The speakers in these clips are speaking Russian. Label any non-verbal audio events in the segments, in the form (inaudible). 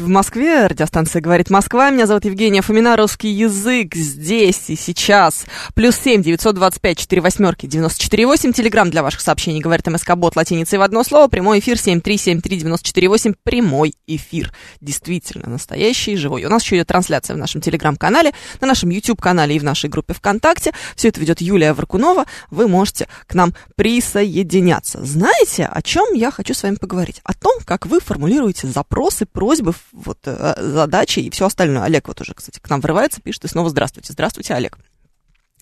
в Москве, радиостанция «Говорит Москва». Меня зовут Евгения Фомина, русский язык здесь и сейчас. Плюс семь девятьсот двадцать пять четыре восьмерки девяносто четыре восемь. Телеграмм для ваших сообщений говорит МСК Бот латиницей в одно слово. Прямой эфир семь три семь три девяносто четыре восемь. Прямой эфир. Действительно настоящий, живой. У нас еще идет трансляция в нашем телеграм-канале, на нашем YouTube-канале и в нашей группе ВКонтакте. Все это ведет Юлия Варкунова. Вы можете к нам присоединяться. Знаете, о чем я хочу с вами поговорить? О том, как вы формулируете запросы, просьбы, вот, э, задачи и все остальное. Олег вот уже, кстати, к нам врывается, пишет и снова здравствуйте. Здравствуйте, Олег.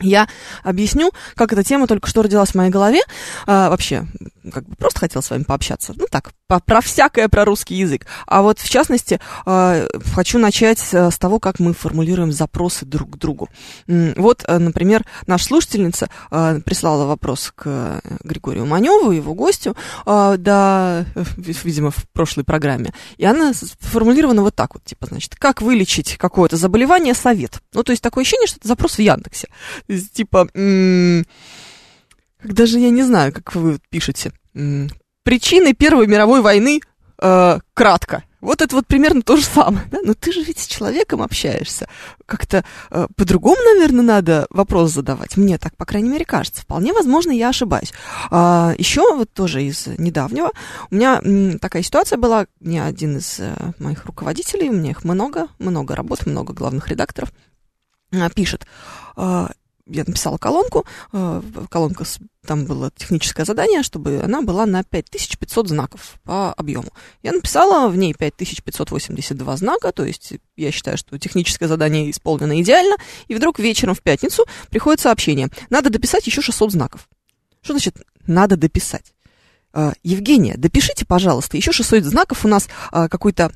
Я объясню, как эта тема только что родилась в моей голове. А, вообще, как бы просто хотела с вами пообщаться. Ну так, по, про всякое, про русский язык. А вот, в частности, а, хочу начать с того, как мы формулируем запросы друг к другу. Вот, э, например, наша слушательница а, прислала вопрос к Григорию Маневу, его гостю, а, да, э, (laughs) видимо, в прошлой программе. И она сформулирована вот так вот, типа, значит, как вылечить какое-то заболевание, совет. Ну, то есть такое ощущение, что это запрос в Яндексе. Типа, м, как даже я не знаю, как вы пишете. Причины Первой мировой войны э, кратко. Вот это вот примерно то же самое, да? Но ты же ведь с человеком общаешься. Как-то э, по-другому, наверное, надо вопрос задавать. Мне так, по крайней мере, кажется. Вполне возможно, я ошибаюсь. А, еще вот тоже из недавнего у меня м, такая ситуация была. Мне один из э, моих руководителей, у меня их много, много работ, много главных редакторов, а, пишет, а, я написала колонку, а, колонка, там было техническое задание, чтобы она была на 5500 знаков по объему. Я написала в ней 5582 знака, то есть я считаю, что техническое задание исполнено идеально, и вдруг вечером в пятницу приходит сообщение, надо дописать еще 600 знаков. Что значит «надо дописать»? А, Евгения, допишите, пожалуйста, еще 600 знаков у нас а, какой-то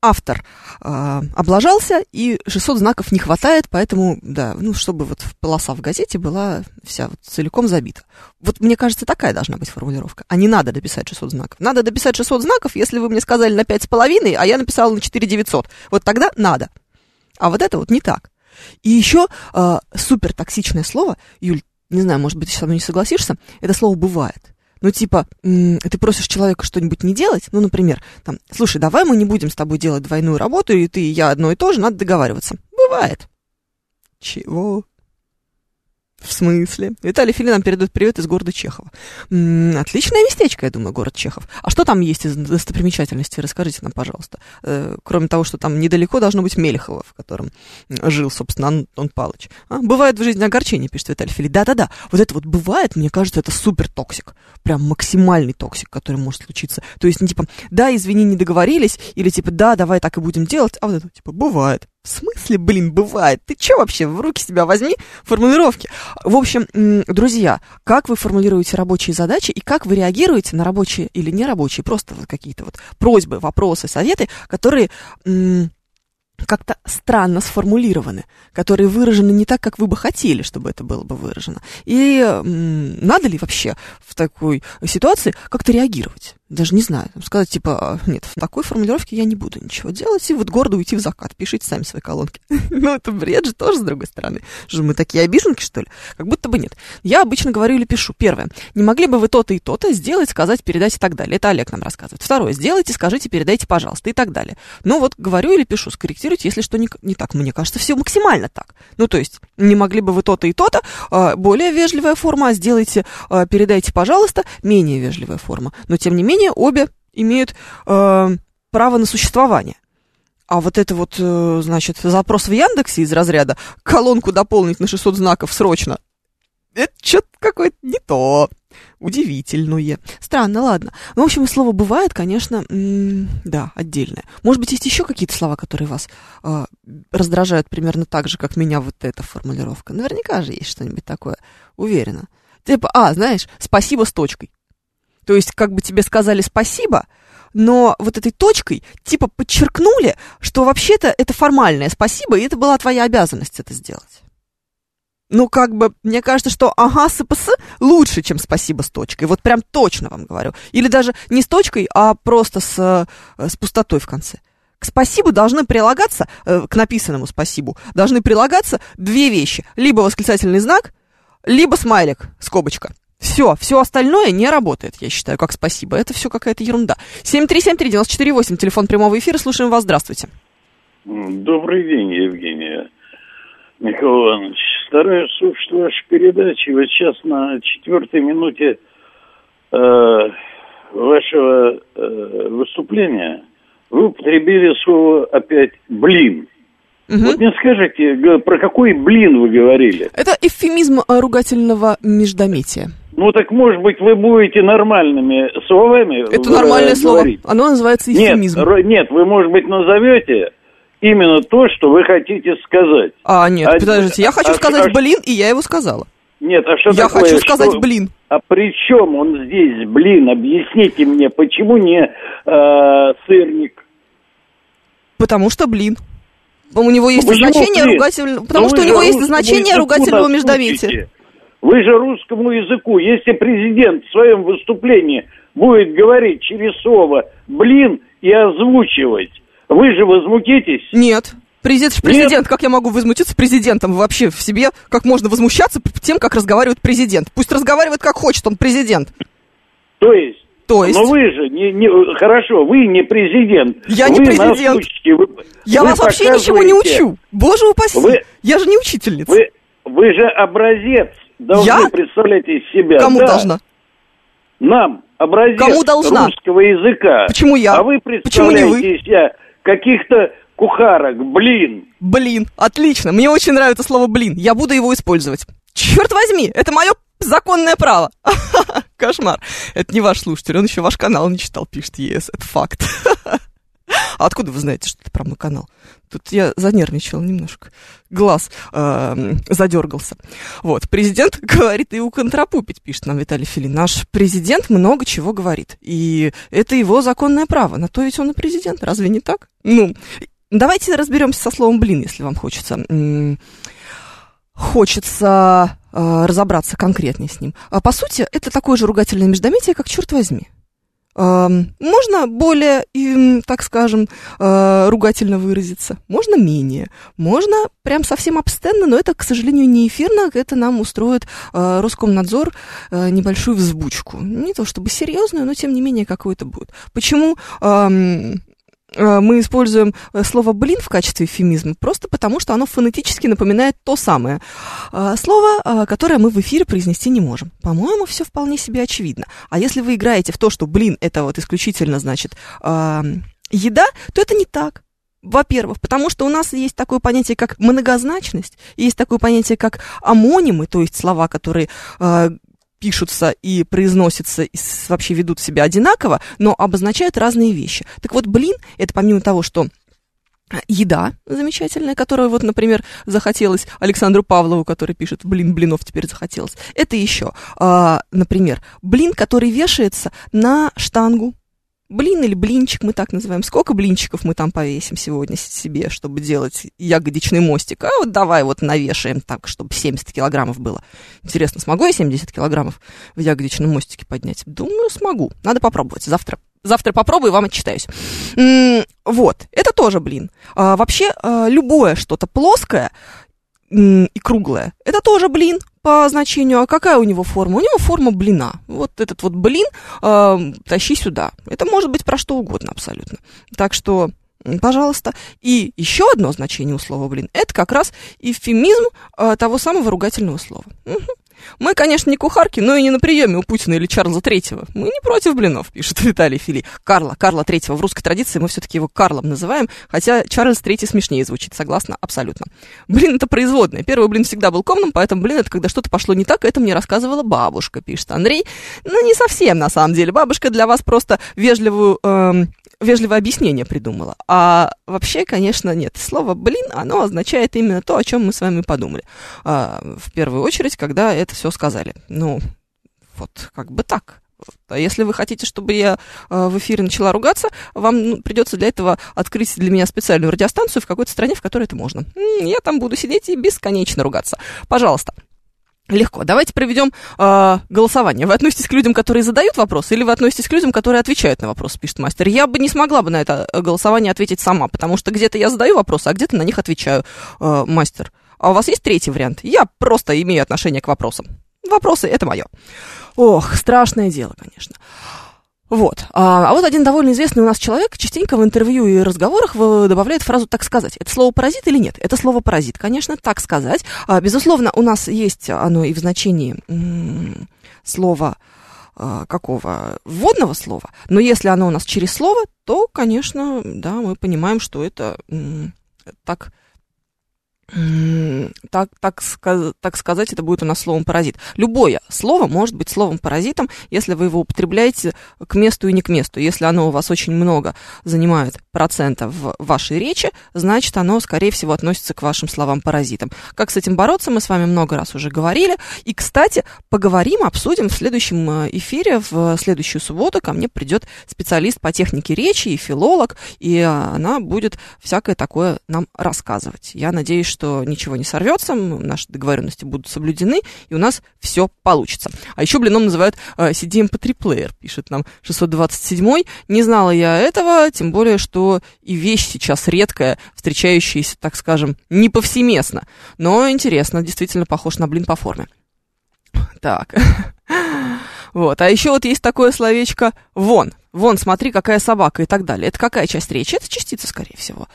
автор а, облажался, и 600 знаков не хватает, поэтому, да, ну, чтобы вот полоса в газете была вся вот целиком забита. Вот мне кажется, такая должна быть формулировка. А не надо дописать 600 знаков. Надо дописать 600 знаков, если вы мне сказали на 5,5, а я написала на 4900. Вот тогда надо. А вот это вот не так. И еще супер токсичное слово, Юль, не знаю, может быть, ты со мной не согласишься, это слово бывает. Ну, типа, ты просишь человека что-нибудь не делать, ну, например, там, слушай, давай мы не будем с тобой делать двойную работу, и ты, и я одно и то же, надо договариваться. Бывает. Чего? В смысле? Виталий Фили нам передает привет из города Чехова. М, отличное местечко, я думаю, город Чехов. А что там есть из достопримечательностей? Расскажите нам, пожалуйста. Э, кроме того, что там недалеко должно быть Мелехово, в котором жил, собственно, Антон Палыч. А, бывает в жизни огорчение, пишет Виталий Фили. Да-да-да, вот это вот бывает, мне кажется, это super toxic. Прям максимальный toxic, который может случиться. То есть, не типа, да, извини, не договорились, или типа, да, давай так и будем делать, а вот это, типа, бывает. В смысле, блин, бывает? Ты чё вообще, в руки себя возьми, формулировки. В общем, друзья, как вы формулируете рабочие задачи и как вы реагируете на рабочие или нерабочие, просто какие-то вот просьбы, вопросы, советы, которые как-то странно сформулированы, которые выражены не так, как вы бы хотели, чтобы это было бы выражено. И надо ли вообще в такой ситуации как-то реагировать? Даже не знаю, сказать типа, «А, нет, в такой формулировке я не буду ничего делать, и вот гордо уйти в закат, пишите сами свои колонки. (laughs) Ну, это бред же тоже, с другой стороны. Что мы такие обиженки, что ли? Как будто бы нет. Я обычно говорю или пишу. Первое. Не могли бы вы то-то и то-то сделать, сказать, передать и так далее. Это Олег нам рассказывает. Второе. Сделайте, скажите, передайте, пожалуйста, и так далее. Ну, вот говорю или пишу, скорректируйте, если что не, не так. Мне кажется, все максимально так. Ну, то есть, не могли бы вы то-то и то-то, а, более вежливая форма, а сделайте, передайте, пожалуйста, менее вежливая форма. Но, тем не менее, обе имеют а, право на существование. А вот это вот, э, значит, запрос в Яндексе из разряда колонку дополнить на 600 знаков срочно. Это что-то какое-то не то. Удивительное. Странно, ладно. Ну, в общем, слово бывает, конечно, да, отдельное. Может быть, есть еще какие-то слова, которые вас э, раздражают примерно так же, как меня вот эта формулировка. Наверняка же есть что-нибудь такое. Уверена. Типа, а, знаешь, спасибо с точкой. То есть, как бы тебе сказали спасибо, но вот этой точкой типа подчеркнули, что вообще-то это формальное спасибо, и это была твоя обязанность это сделать. Ну, как бы, мне кажется, что ага, СПС лучше, чем спасибо с точкой. Вот прям точно вам говорю. Или даже не с точкой, а просто с, э, с пустотой в конце. К спасибо должны прилагаться, э, к написанному спасибо, должны прилагаться две вещи. Либо восклицательный знак, либо смайлик, скобочка. Все, все остальное не работает, я считаю, как спасибо. Это все какая-то ерунда. 7373948, телефон прямого эфира, слушаем вас, здравствуйте. Добрый день, Евгения. Михаил Иванович, стараюсь слушать ваши передачи. Вот сейчас на четвертой минуте э, вашего э, выступления вы употребили слово опять «блин». Угу. Вот не скажите, про какой блин вы говорили? Это эвфемизм э, ругательного междометия. Ну так, может быть, вы будете нормальными словами Это нормальное говорить. слово. Оно называется эвфемизм. Нет, нет, вы, может быть, назовете именно то, что вы хотите сказать. А, нет, а, подождите, я хочу а, сказать а, «блин», и я его сказала. Нет, а что Я такое, хочу сказать что... «блин». А при чем он здесь, блин? Объясните мне, почему не э, сырник? Потому что блин. У него есть Почему значение ругательного... Потому Но что у него есть значение ругательного междометия. Вы же русскому языку, если президент в своем выступлении будет говорить через слово «блин» и озвучивать, вы же возмутитесь? Нет. Президент же президент. Нет. Как я могу возмутиться президентом вообще в себе? Как можно возмущаться тем, как разговаривает президент? Пусть разговаривает как хочет, он президент. То есть? То есть? Но вы же не, не хорошо, вы не президент. Я не президент. Учите, вы, я вы вас вообще ничего не учу. Боже упаси. Вы, я же не учительница. Вы, вы же образец должны я? представлять из себя. Кому да. должна? Нам образец Кому должна? русского языка. Почему я? А вы представляете Почему не вы? себя каких-то кухарок, блин. Блин, отлично. Мне очень нравится слово блин. Я буду его использовать. Черт возьми, это мое законное право. (laughs) Кошмар. Это не ваш слушатель, он еще ваш канал не читал, пишет ЕС. Это факт. (laughs) А откуда вы знаете, что это про мой канал? Тут я занервничала немножко. Глаз э, задергался. Вот. Президент (laughs) говорит и у контрапупить, пишет нам Виталий Филин. Наш президент много чего говорит. И это его законное право. На то ведь он и президент. Разве не так? Ну, давайте разберемся со словом блин, если вам хочется. Хочется э, разобраться конкретнее с ним. А по сути, это такое же ругательное междометие, как черт возьми. Можно более, так скажем, э, ругательно выразиться, можно менее, можно прям совсем абстенно, но это, к сожалению, не эфирно, это нам устроит э, Роскомнадзор э, небольшую взбучку. Не то чтобы серьезную, но тем не менее какую-то будет. Почему мы используем э, слово «блин» в качестве эфемизма просто потому, что оно фонетически напоминает то самое э, слово, которое мы в эфире произнести не можем. По-моему, все вполне себе очевидно. А если вы играете в то, что «блин» — это вот исключительно, значит, еда, то это не так. Во-первых, потому что у нас есть такое понятие, как многозначность, есть такое понятие, как амонимы, то есть слова, которые пишутся и произносятся, и вообще ведут себя одинаково, но обозначают разные вещи. Так вот, блин, это помимо того, что еда замечательная, которая вот, например, захотелось Александру Павлову, который пишет, блин, блинов теперь захотелось. Это еще, а, например, блин, который вешается на штангу, Блин или блинчик мы так называем. Сколько блинчиков мы там повесим сегодня себе, чтобы делать ягодичный мостик? А вот давай вот навешаем так, чтобы 70 килограммов было. Интересно, смогу я 70 килограммов в ягодичном мостике поднять? Думаю, смогу. Надо попробовать. Завтра Завтра попробую, вам отчитаюсь. Вот, это тоже блин. А, вообще, а, любое что-то плоское и круглое, это тоже блин по значению, а какая у него форма? У него форма блина. Вот этот вот блин э, тащи сюда. Это может быть про что угодно абсолютно. Так что, пожалуйста. И еще одно значение у слова блин, это как раз эвфемизм э, того самого ругательного слова. Угу. Мы, конечно, не кухарки, но и не на приеме у Путина или Чарльза Третьего. Мы не против блинов, пишет Виталий Фили. Карла, Карла Третьего. В русской традиции мы все-таки его Карлом называем, хотя Чарльз Третий смешнее звучит, согласна, абсолютно. Блин, это производное. Первый блин всегда был комным, поэтому блин, это когда что-то пошло не так, это мне рассказывала бабушка, пишет Андрей. Ну, не совсем, на самом деле. Бабушка для вас просто вежливую эм, вежливое объяснение придумала. А вообще, конечно, нет. Слово «блин», оно означает именно то, о чем мы с вами подумали. А, в первую очередь, когда это все сказали. Ну, вот как бы так. А если вы хотите, чтобы я э, в эфире начала ругаться, вам ну, придется для этого открыть для меня специальную радиостанцию в какой-то стране, в которой это можно. Я там буду сидеть и бесконечно ругаться. Пожалуйста. Легко. Давайте проведем э, голосование. Вы относитесь к людям, которые задают вопрос, или вы относитесь к людям, которые отвечают на вопрос, пишет мастер. Я бы не смогла бы на это голосование ответить сама, потому что где-то я задаю вопросы, а где-то на них отвечаю, э, мастер. А у вас есть третий вариант? Я просто имею отношение к вопросам. Вопросы — это мое. Ох, страшное дело, конечно. Вот. А, а вот один довольно известный у нас человек частенько в интервью и разговорах добавляет фразу «так сказать». Это слово «паразит» или нет? Это слово «паразит», конечно, «так сказать». А, безусловно, у нас есть оно и в значении слова а, какого вводного слова, но если оно у нас через слово, то, конечно, да, мы понимаем, что это так так, так, так сказать, это будет у нас словом паразит. Любое слово может быть словом паразитом, если вы его употребляете к месту и не к месту. Если оно у вас очень много занимает процентов в вашей речи, значит, оно, скорее всего, относится к вашим словам паразитам. Как с этим бороться, мы с вами много раз уже говорили. И, кстати, поговорим, обсудим в следующем э, эфире, в следующую субботу ко мне придет специалист по технике речи и филолог, и она будет всякое такое нам рассказывать. Я надеюсь, что ничего не сорвется, наши договоренности будут соблюдены, и у нас все получится. А еще блином называют э, CDMP3 плеер, пишет нам 627 Не знала я этого, тем более, что и вещь сейчас редкая, встречающаяся, так скажем, не повсеместно. Но интересно, действительно похож на блин по форме. Так. (laughs) Вот. А еще вот есть такое словечко «вон». Вон, смотри, какая собака и так далее. Это какая часть речи? Это частица, скорее всего.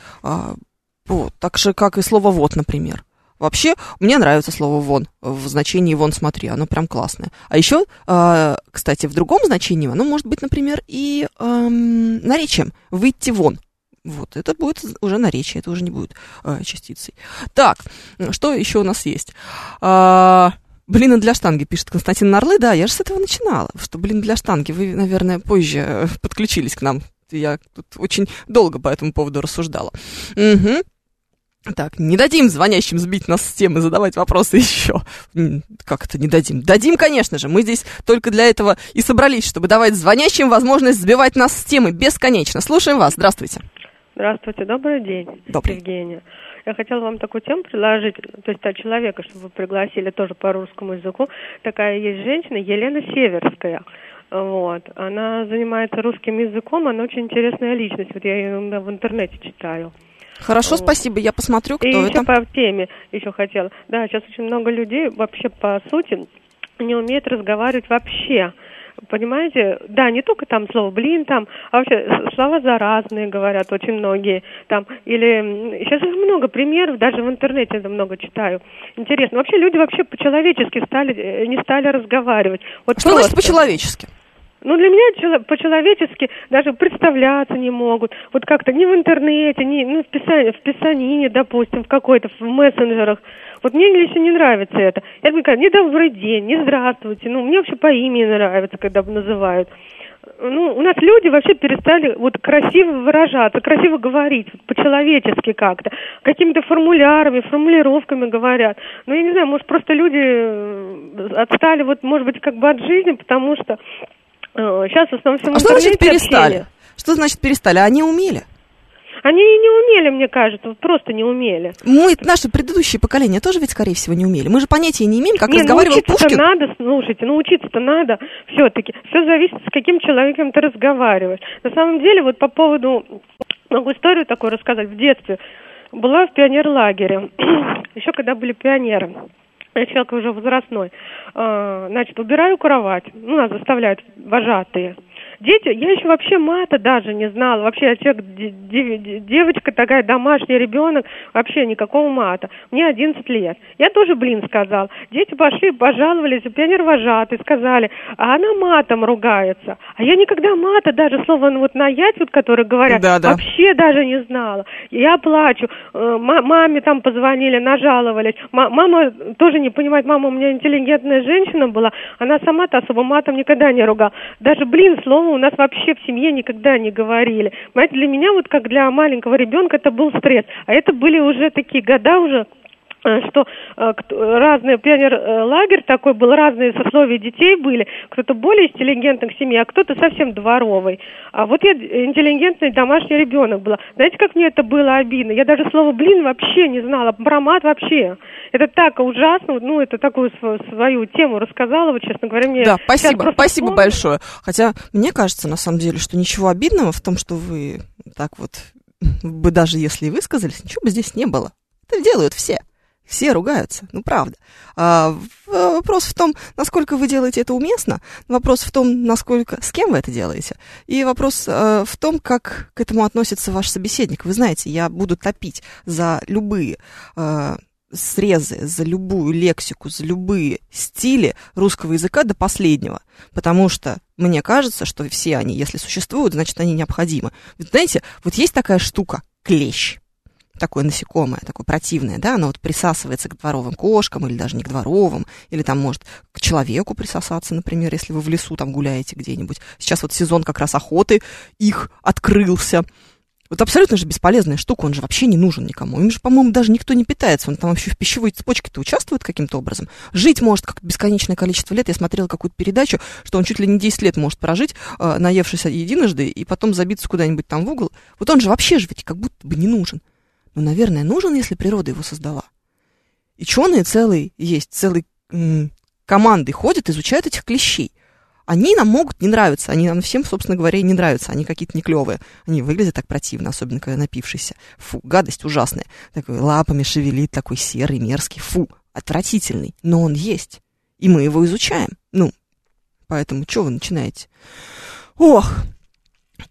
А, вот, так же, как и слово «вот», например. Вообще, мне нравится слово «вон» в значении «вон, смотри», оно прям классное. А еще, э, кстати, в другом значении оно может быть, например, и э, наречием «выйти вон». Вот, это будет уже наречие, это уже не будет э, частицей. Так, что еще у нас есть? А, Блин, для штанги, пишет Константин Нарлы. Да, я же с этого начинала, что блин для штанги. Вы, наверное, позже подключились к нам. Я тут очень долго по этому поводу рассуждала. Угу. Так, не дадим звонящим сбить нас с темы, задавать вопросы (laughs) еще. Как это не дадим? Дадим, конечно же. Мы здесь только для этого и собрались, чтобы давать звонящим возможность сбивать нас с темы бесконечно. Слушаем вас. Здравствуйте. Здравствуйте, добрый день, добрый. Евгения. Я хотела вам такую тему предложить, то есть от человека, чтобы вы пригласили тоже по русскому языку. Такая есть женщина, Елена Северская. Вот. Она занимается русским языком, она очень интересная личность. Вот я ее в интернете читаю. Хорошо, спасибо. Я посмотрю, кто и это. еще по теме еще хотела. Да, сейчас очень много людей вообще по сути не умеют разговаривать вообще. Понимаете, да, не только там слово блин, там, а вообще слова заразные говорят очень многие, там, или сейчас много примеров, даже в интернете это много читаю. Интересно, вообще люди вообще по-человечески стали, э, не стали разговаривать. Вот Что просто. значит по-человечески? Ну, для меня по-человечески даже представляться не могут. Вот как-то ни в интернете, ни ну, в, писании, в писанине, допустим, в какой-то, в мессенджерах. Вот мне лично не нравится это. Я говорю, не добрый день, не здравствуйте. Ну, мне вообще по имени нравится, когда называют. Ну, у нас люди вообще перестали вот красиво выражаться, красиво говорить, вот, по-человечески как-то. Какими-то формулярами, формулировками говорят. Ну, я не знаю, может, просто люди э, отстали, вот, может быть, как бы от жизни, потому что Сейчас э, в основном все А что значит перестали? Общение. Что значит перестали? Они умели? Они не умели, мне кажется, просто не умели. Мы, наше предыдущее поколение тоже ведь, скорее всего, не умели. Мы же понятия не имеем, как не, разговаривал научиться Пушкин. надо, слушайте, научиться-то надо все-таки. Все зависит, с каким человеком ты разговариваешь. На самом деле, вот по поводу, могу историю такую рассказать. В детстве была в пионерлагере, (clears throat) еще когда были пионеры я человек уже возрастной, а, значит, убираю кровать, ну, нас заставляют вожатые – Дети, я еще вообще мата даже не знала. Вообще я человек, девочка такая, домашний ребенок, вообще никакого мата. Мне 11 лет. Я тоже, блин, сказал. Дети пошли, пожаловались, пионер вожатый, сказали, а она матом ругается. А я никогда мата, даже слово ну, вот наять, вот, которые говорят, да, да. вообще даже не знала. Я плачу. Э, маме там позвонили, нажаловались. Мама тоже не понимает, мама у меня интеллигентная женщина была, она сама-то особо матом никогда не ругала. Даже, блин, слово у нас вообще в семье никогда не говорили. Понимаете, для меня вот как для маленького ребенка это был стресс. А это были уже такие года уже что э, разные пионер-лагерь такой был, разные сословия детей были, кто-то более интеллигентных семей, а кто-то совсем дворовый. А вот я интеллигентный домашний ребенок была. Знаете, как мне это было обидно? Я даже слово «блин» вообще не знала, про мат вообще. Это так ужасно, ну, это такую св- свою тему рассказала, вот, честно говоря, мне Да, спасибо, спасибо вспомнила. большое. Хотя мне кажется, на самом деле, что ничего обидного в том, что вы так вот, (laughs) бы даже если и высказались, ничего бы здесь не было. Это делают все. Все ругаются, ну правда. А, в- вопрос в том, насколько вы делаете это уместно, вопрос в том, насколько, с кем вы это делаете, и вопрос э, в том, как к этому относится ваш собеседник. Вы знаете, я буду топить за любые э, срезы, за любую лексику, за любые стили русского языка до последнего. Потому что мне кажется, что все они, если существуют, значит, они необходимы. Вы знаете, вот есть такая штука, клещ такое насекомое, такое противное, да, оно вот присасывается к дворовым кошкам или даже не к дворовым, или там может к человеку присосаться, например, если вы в лесу там гуляете где-нибудь. Сейчас вот сезон как раз охоты их открылся. Вот абсолютно же бесполезная штука, он же вообще не нужен никому. Им же, по-моему, даже никто не питается, он там вообще в пищевой цепочке-то участвует каким-то образом. Жить может как бесконечное количество лет. Я смотрела какую-то передачу, что он чуть ли не 10 лет может прожить, э, наевшись единожды, и потом забиться куда-нибудь там в угол. Вот он же вообще же ведь как будто бы не нужен. Ну, наверное, нужен, если природа его создала. И ученые целые есть, целые м, команды ходят, изучают этих клещей. Они нам могут не нравиться, они нам всем, собственно говоря, и не нравятся, они какие-то не клевые. Они выглядят так противно, особенно когда напившийся. Фу, гадость ужасная. Такой лапами шевелит, такой серый, мерзкий. Фу, отвратительный. Но он есть. И мы его изучаем. Ну, поэтому что вы начинаете? Ох,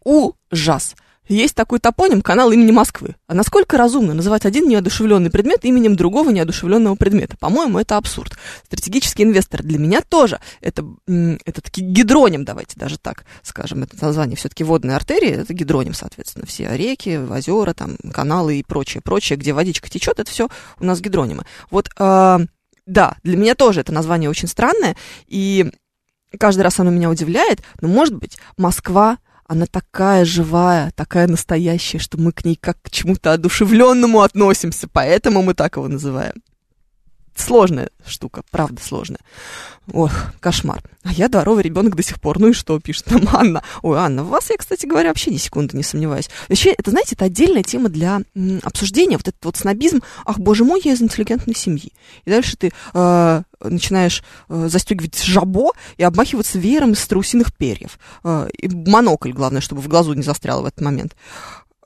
ужас. Есть такой топоним канал имени Москвы. А насколько разумно называть один неодушевленный предмет именем другого неодушевленного предмета? По-моему, это абсурд. Стратегический инвестор для меня тоже. Это, это таки гидроним, давайте даже так скажем. Это название все-таки водной артерии, это гидроним, соответственно. Все реки, озера, там, каналы и прочее, прочее, где водичка течет, это все у нас гидронимы. Вот, э, да, для меня тоже это название очень странное, и каждый раз оно меня удивляет, но, может быть, Москва она такая живая, такая настоящая, что мы к ней как к чему-то одушевленному относимся, поэтому мы так его называем. Сложная штука, правда сложная. Ох, кошмар. А я дворовый ребенок до сих пор. Ну и что, пишет нам (laughs) Анна. Ой, Анна, в вас я, кстати говоря, вообще ни секунды не сомневаюсь. Вообще, это, знаете, это отдельная тема для м, обсуждения. Вот этот вот снобизм. Ах, боже мой, я из интеллигентной семьи. И дальше ты э, начинаешь э, застегивать жабо и обмахиваться веером из страусиных перьев. Э, и монокль, главное, чтобы в глазу не застрял в этот момент.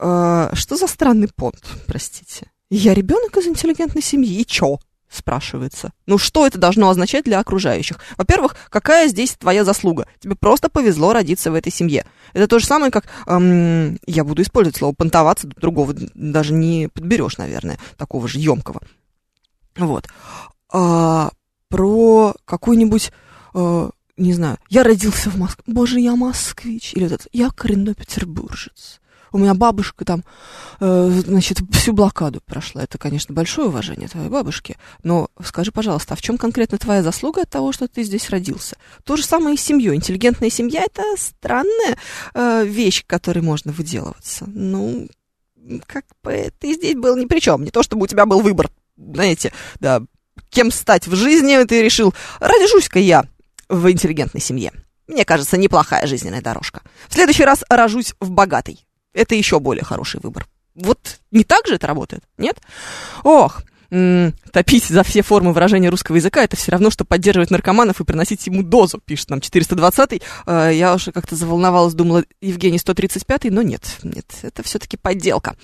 Э, что за странный понт, простите? Я ребенок из интеллигентной семьи, и чё? Спрашивается. Ну, что это должно означать для окружающих? Во-первых, какая здесь твоя заслуга? Тебе просто повезло родиться в этой семье. Это то же самое, как, эм, я буду использовать слово понтоваться, другого даже не подберешь, наверное, такого же емкого. Вот. А, про какую-нибудь, э, не знаю, я родился в Москве, боже, я москвич, или вот это, я коренной петербуржец. У меня бабушка там, э, значит, всю блокаду прошла. Это, конечно, большое уважение твоей бабушке. Но скажи, пожалуйста, а в чем конкретно твоя заслуга от того, что ты здесь родился? То же самое и с семьей. Интеллигентная семья – это странная э, вещь, которой можно выделываться. Ну, как бы ты здесь был ни при чем. Не то, чтобы у тебя был выбор, знаете, да, кем стать в жизни, ты решил, рожусь-ка я в интеллигентной семье. Мне кажется, неплохая жизненная дорожка. В следующий раз рожусь в богатой. Это еще более хороший выбор. Вот не так же это работает, нет? Ох, топить за все формы выражения русского языка, это все равно, что поддерживать наркоманов и приносить ему дозу, пишет нам 420-й. Э, я уже как-то заволновалась, думала, Евгений 135-й, но нет, нет, это все-таки подделка.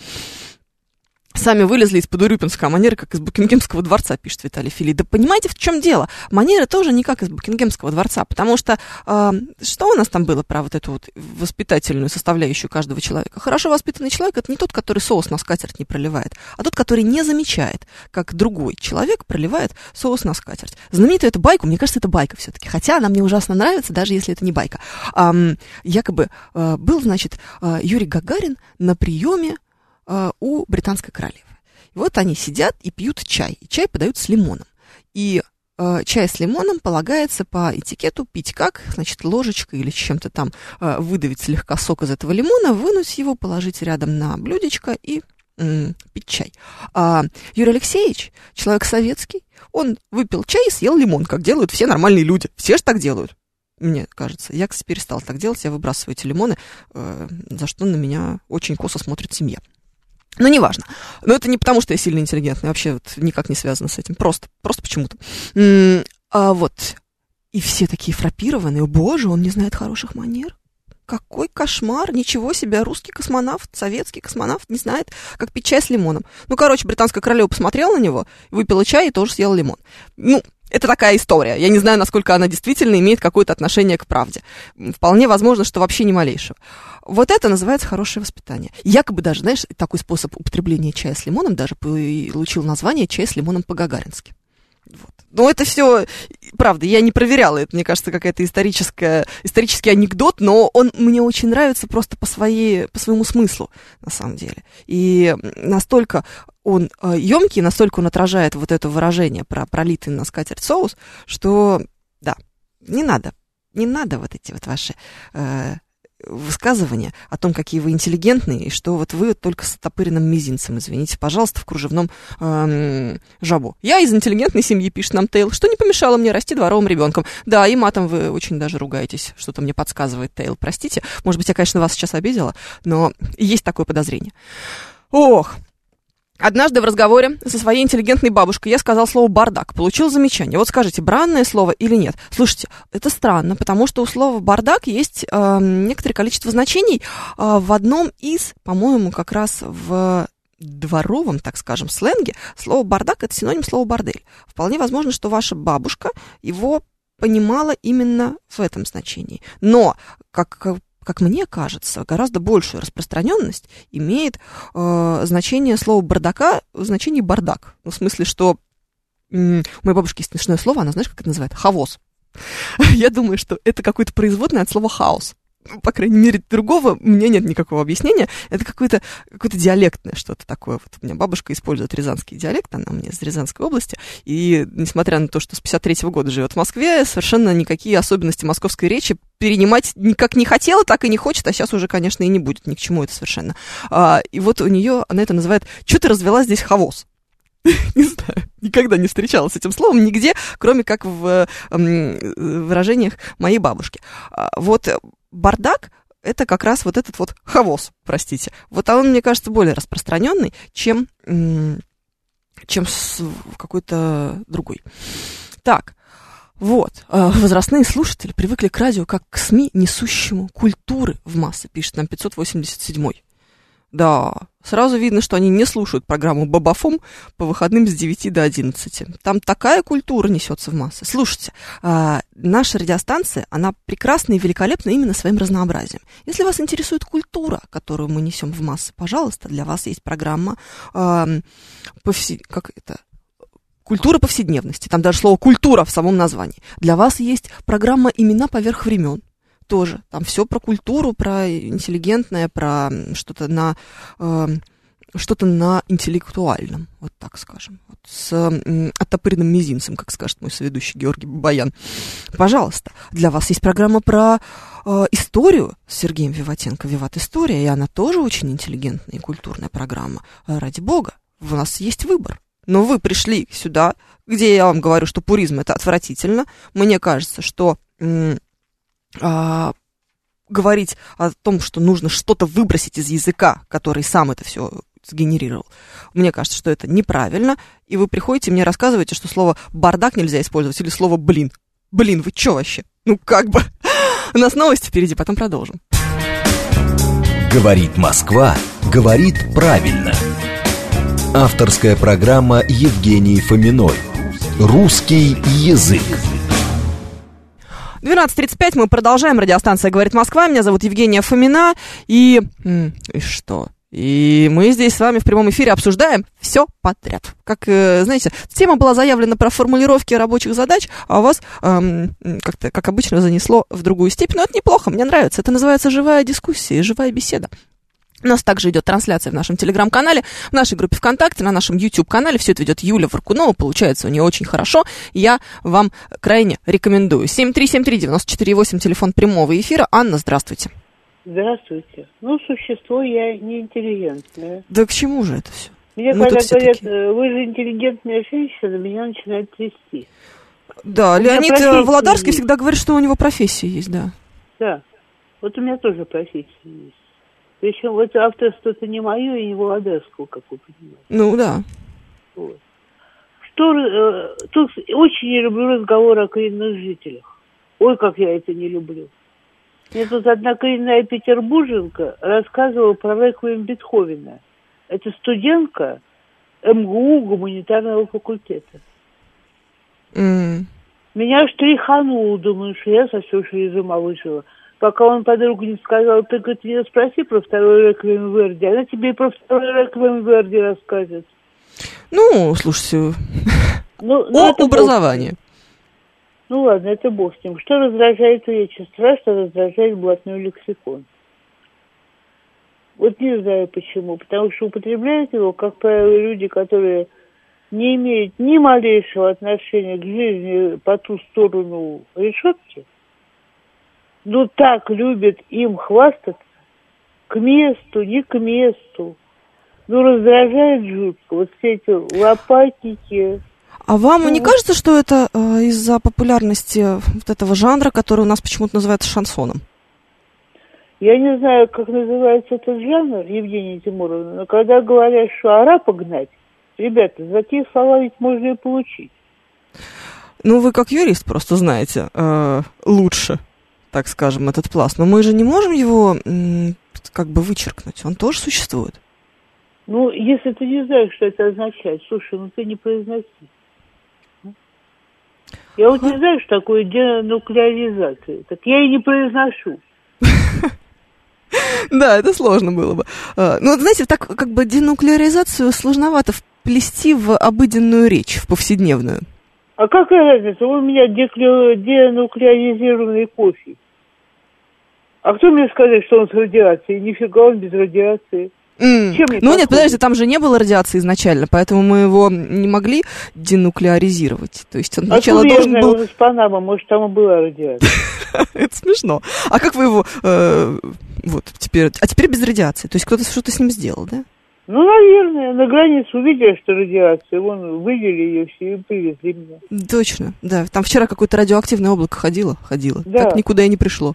Сами вылезли из-под Урюпинска, а манеры как из Букингемского дворца, пишет Виталий Филий. Да понимаете, в чем дело? Манеры тоже не как из Букингемского дворца, потому что э, что у нас там было про вот эту вот воспитательную составляющую каждого человека? Хорошо воспитанный человек – это не тот, который соус на скатерть не проливает, а тот, который не замечает, как другой человек проливает соус на скатерть. Знаменитую эту байку, мне кажется, это байка все-таки, хотя она мне ужасно нравится, даже если это не байка. Эм, якобы э, был, значит, э, Юрий Гагарин на приеме у британской королевы. И вот они сидят и пьют чай. И чай подают с лимоном. И э, чай с лимоном полагается по этикету пить как? Значит, ложечкой или чем-то там э, выдавить слегка сок из этого лимона, вынуть его, положить рядом на блюдечко и пить чай. А Юрий Алексеевич, человек советский, он выпил чай и съел лимон, как делают все нормальные люди. Все же так делают мне кажется. Я, кстати, перестала так делать, я выбрасываю эти лимоны, э, за что на меня очень косо смотрит семья. Но неважно. Но это не потому, что я сильно интеллигентный, вообще вот никак не связано с этим. Просто, просто почему-то. А вот. И все такие фрапированные. Боже, он не знает хороших манер. Какой кошмар! Ничего себе! Русский космонавт, советский космонавт не знает, как пить чай с лимоном. Ну, короче, британская королева посмотрела на него, выпила чай и тоже съела лимон. Ну, это такая история. Я не знаю, насколько она действительно имеет какое-то отношение к правде. Вполне возможно, что вообще не малейшего. Вот это называется хорошее воспитание. Якобы даже, знаешь, такой способ употребления чая с лимоном даже получил название чай с лимоном по-гагарински. Вот. Но это все, правда, я не проверяла, это, мне кажется, какая-то историческая, исторический анекдот, но он мне очень нравится просто по, своей, по своему смыслу, на самом деле. И настолько он э, емкий, настолько он отражает вот это выражение про пролитый на скатерть соус, что, да, не надо, не надо вот эти вот ваши э, высказывания о том, какие вы интеллигентные, и что вот вы только с отопыренным мизинцем, извините, пожалуйста, в кружевном эм, жабу. Я из интеллигентной семьи, пишет нам Тейл, что не помешало мне расти дворовым ребенком. Да, и матом вы очень даже ругаетесь, что-то мне подсказывает Тейл, простите. Может быть, я, конечно, вас сейчас обидела, но есть такое подозрение. Ох, Однажды в разговоре со своей интеллигентной бабушкой я сказал слово «бардак», получил замечание. Вот скажите, бранное слово или нет? Слушайте, это странно, потому что у слова «бардак» есть э, некоторое количество значений. Э, в одном из, по-моему, как раз в дворовом, так скажем, сленге слово «бардак» — это синоним слова «бордель». Вполне возможно, что ваша бабушка его понимала именно в этом значении. Но, как как мне кажется, гораздо большую распространенность имеет э, значение слова бардака в значении бардак. Ну, в смысле, что у моей бабушки есть смешное слово, она знаешь, как это называет? Хавоз. (laughs) Я думаю, что это какое-то производное от слова хаос по крайней мере, другого у меня нет никакого объяснения. Это какое-то какое диалектное что-то такое. Вот у меня бабушка использует рязанский диалект, она меня из Рязанской области, и несмотря на то, что с 53 -го года живет в Москве, совершенно никакие особенности московской речи перенимать никак не хотела, так и не хочет, а сейчас уже, конечно, и не будет ни к чему это совершенно. А, и вот у нее, она это называет «Что ты развела здесь хавоз?» (laughs) не знаю, никогда не встречалась с этим словом нигде, кроме как в выражениях моей бабушки. А, вот бардак это как раз вот этот вот хавоз, простите. Вот он, мне кажется, более распространенный, чем, чем какой-то другой. Так, вот, а, возрастные слушатели привыкли к радио как к СМИ, несущему культуры в массы, пишет нам 587 да, сразу видно, что они не слушают программу Бабафом по выходным с 9 до 11. Там такая культура несется в массы. Слушайте, э, наша радиостанция, она прекрасна и великолепна именно своим разнообразием. Если вас интересует культура, которую мы несем в массы, пожалуйста, для вас есть программа повсе... как это? Культура повседневности. Там даже слово культура в самом названии. Для вас есть программа имена поверх времен тоже. Там все про культуру, про интеллигентное, про что-то на э, что-то на интеллектуальном, вот так скажем, вот с э, оттопыренным мизинцем, как скажет мой соведущий Георгий Баян. Пожалуйста, для вас есть программа про э, историю с Сергеем Виватенко, Виват История, и она тоже очень интеллигентная и культурная программа. Ради бога, у нас есть выбор. Но вы пришли сюда, где я вам говорю, что пуризм это отвратительно. Мне кажется, что а, говорить о том, что нужно что-то выбросить из языка, который сам это все сгенерировал. Мне кажется, что это неправильно, и вы приходите мне рассказываете, что слово «бардак» нельзя использовать, или слово «блин». Блин, вы чё вообще? Ну, как бы. У нас новости впереди, потом продолжим. Говорит Москва, говорит правильно. Авторская программа Евгении Фоминой. Русский язык. 12.35 мы продолжаем. Радиостанция «Говорит Москва». Меня зовут Евгения Фомина. И... И что? И мы здесь с вами в прямом эфире обсуждаем все подряд. Как, э, знаете, тема была заявлена про формулировки рабочих задач, а вас эм, как-то, как обычно, занесло в другую степень. Но это неплохо, мне нравится. Это называется живая дискуссия, живая беседа. У нас также идет трансляция в нашем телеграм-канале, в нашей группе ВКонтакте, на нашем YouTube-канале. Все это ведет Юля Варкунова. Получается у нее очень хорошо. Я вам крайне рекомендую. 7373948, телефон прямого эфира. Анна, здравствуйте. Здравствуйте. Ну, существо я не интеллигентное. Да к чему же это все? Мне Мы когда говорят, такие. э, вы же интеллигентная женщина, меня начинает трясти. Да, У Леонид э, Володарский есть. всегда говорит, что у него профессия есть, да. Да. Вот у меня тоже профессия есть. Причем вот авторство это не мое и не Володарского, как вы понимаете. Ну да. Вот. Что, э, тут очень не люблю разговор о коренных жителях. Ой, как я это не люблю. Мне тут одна коренная петербурженка рассказывала про реквием Бетховена. Это студентка МГУ гуманитарного факультета. М. Меня штрихануло, думаю, что я совсем что из ума вышла. Пока он подругу не сказал, ты, говорит, меня спроси про второй реквием Верди. Она тебе и про второй реквием Верди расскажет. Ну, слушайте, Ну, ну, о образовании. Ну ладно, это бог с ним. Что раздражает речь сестра, что раздражает блатной лексикон? Вот не знаю почему. Потому что употребляют его, как правило, люди, которые не имеют ни малейшего отношения к жизни по ту сторону решетки, но так любят им хвастаться, к месту, не к месту. Ну, раздражает жутко. Вот все эти лопатники, А вам не Ну, кажется, что это э, из-за популярности вот этого жанра, который у нас почему-то называется шансоном? Я не знаю, как называется этот жанр, Евгения Тимуровна, но когда говорят, что арапа гнать, ребята, за такие слова ведь можно и получить. Ну, вы как юрист просто знаете э, лучше, так скажем, этот пласт. Но мы же не можем его как бы вычеркнуть. Он тоже существует. Ну, если ты не знаешь, что это означает, слушай, ну ты не произноси. Я вот не знаю, что такое денуклеаризация. Так я и не произношу. (laughs) Да, это сложно было бы. Э, Ну, знаете, так как бы денуклеаризацию сложновато вплести в обыденную речь, в повседневную. А какая разница? У меня денуклеаризированный кофе. А кто мне скажет, что он с радиацией? Нифига он без радиации. Чем мне ну нет, подождите, там же не было радиации изначально, поэтому мы его не могли денуклеаризировать. То есть он сначала Откуда я должен знаю, был... он из Панамы, может, там и была радиация. (laughs) Это смешно. А как вы его... э, вот, теперь... А теперь без радиации. То есть кто-то что-то с ним сделал, да? Ну, наверное, на границе увидели, что радиация, вон, вывели ее все и привезли меня. Точно, да. Там вчера какое-то радиоактивное облако ходило, ходило. Да. Так никуда и не пришло.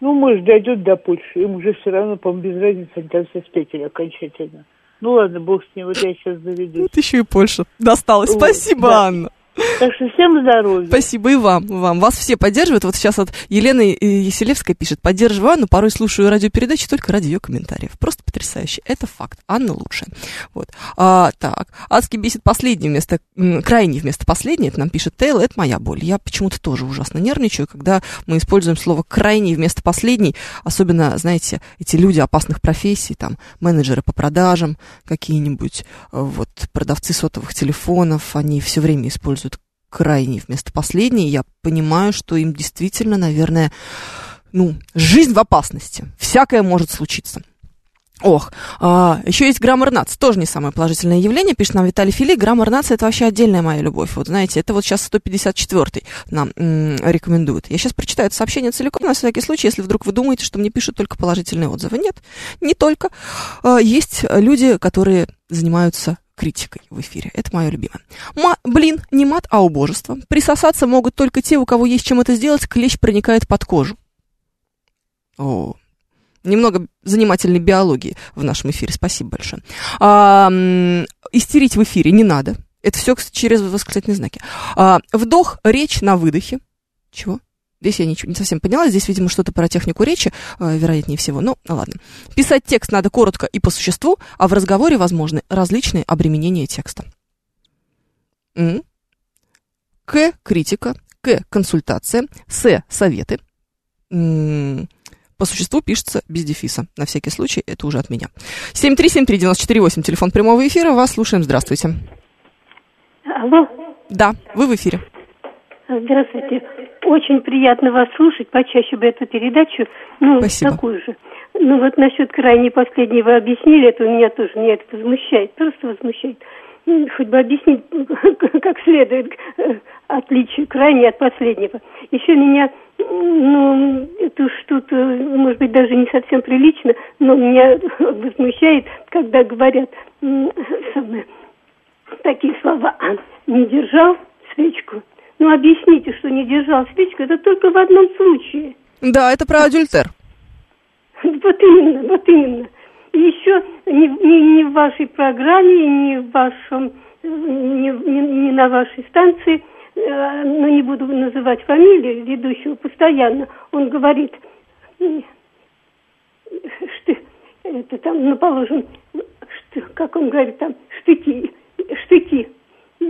Ну, может, дойдет до Польши, им уже все равно, по-моему, без разницы, они там все встретили окончательно. Ну, ладно, бог с ним, вот я сейчас заведу. Вот еще и Польша досталась. Вот, Спасибо, да. Анна. Так что всем здоровья. Спасибо и вам, вам. Вас все поддерживают. Вот сейчас вот Елена э, Еселевская пишет, поддерживаю Анну, порой слушаю радиопередачи только ради ее комментариев. Просто потрясающе. Это факт. Анна лучшая. Вот. А, так. Адский бесит последний вместо, крайний вместо последний. Это нам пишет Тейл. Это моя боль. Я почему-то тоже ужасно нервничаю, когда мы используем слово крайний вместо последний. Особенно, знаете, эти люди опасных профессий, там, менеджеры по продажам какие-нибудь, э, вот, продавцы сотовых телефонов, они все время используют крайний вместо последний. Я понимаю, что им действительно, наверное, ну, жизнь в опасности. Всякое может случиться. Ох, а, еще есть граммар нац, тоже не самое положительное явление, пишет нам Виталий Фили. Граммар нац это вообще отдельная моя любовь. Вот знаете, это вот сейчас 154-й нам м, рекомендуют. Я сейчас прочитаю это сообщение целиком, на всякий случай, если вдруг вы думаете, что мне пишут только положительные отзывы. Нет, не только. А, есть люди, которые занимаются критикой в эфире. Это мое любимое. Ма- блин, не мат, а убожество. Присосаться могут только те, у кого есть чем это сделать, клещ проникает под кожу. О, немного занимательной биологии в нашем эфире. Спасибо большое. А, истерить в эфире не надо. Это все через восклицательные знаки. А, вдох, речь на выдохе. Чего? Здесь я ничего не совсем поняла. Здесь, видимо, что-то про технику речи, э, вероятнее всего. Ну, ладно. Писать текст надо коротко и по существу, а в разговоре возможны различные обременения текста. М. К. Критика. К. Консультация. С. Советы. М. По существу пишется без дефиса. На всякий случай, это уже от меня. 7373948, телефон прямого эфира. Вас слушаем. Здравствуйте. Алло, Да, вы в эфире. здравствуйте. Очень приятно вас слушать, почаще бы эту передачу, ну, Спасибо. такую же. Ну, вот насчет крайней последней вы объяснили, это у меня тоже, меня это возмущает, просто возмущает. Ну, Хоть бы объяснить (laughs) как следует э, отличие крайней от последнего. Еще меня ну, это что-то, может быть, даже не совсем прилично, но меня (laughs) возмущает, когда говорят самое, такие слова. «А, Не держал свечку. Ну, объясните, что не держал свечку, это только в одном случае. Да, это про адюльтер. (laughs) Вот именно, вот именно. И еще ни, ни, ни в вашей программе, ни в вашем, э, ни, ни- ни на вашей станции, ну не буду называть фамилию ведущего постоянно, он говорит, что это там, ну положим, что, как он говорит там, штыки, штыки. Э,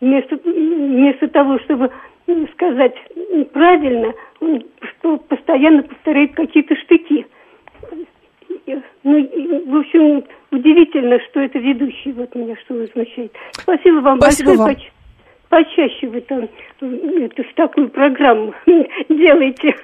Вместо, вместо того, чтобы сказать правильно, он что постоянно повторяет какие-то штыки. Ну, в общем, удивительно, что это ведущий, вот меня что возмущает. Спасибо вам Спасибо большое. вам. Поч- Почаще вы там в такую программу (laughs) делаете.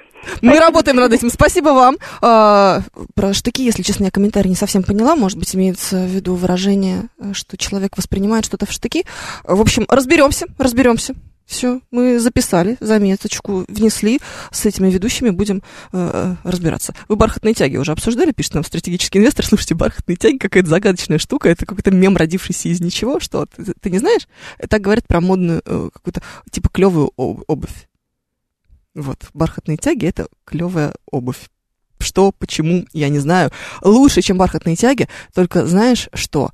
Мы работаем над этим. Спасибо вам. А, про штыки, если честно, я комментарий не совсем поняла. Может быть, имеется в виду выражение, э, что человек воспринимает что-то в штыки. В общем, разберемся, разберемся. Все, мы записали, заметочку внесли, с этими ведущими будем э, э, разбираться. Вы бархатные тяги уже обсуждали, пишет нам стратегический инвестор. Слушайте, бархатные тяги какая-то загадочная штука, это какой-то мем, родившийся из ничего. Что, ты, ты не знаешь? Так говорят про модную э, какую-то, типа, клевую об- обувь. Вот, бархатные тяги это клевая обувь. Что, почему, я не знаю. Лучше, чем бархатные тяги, только знаешь что?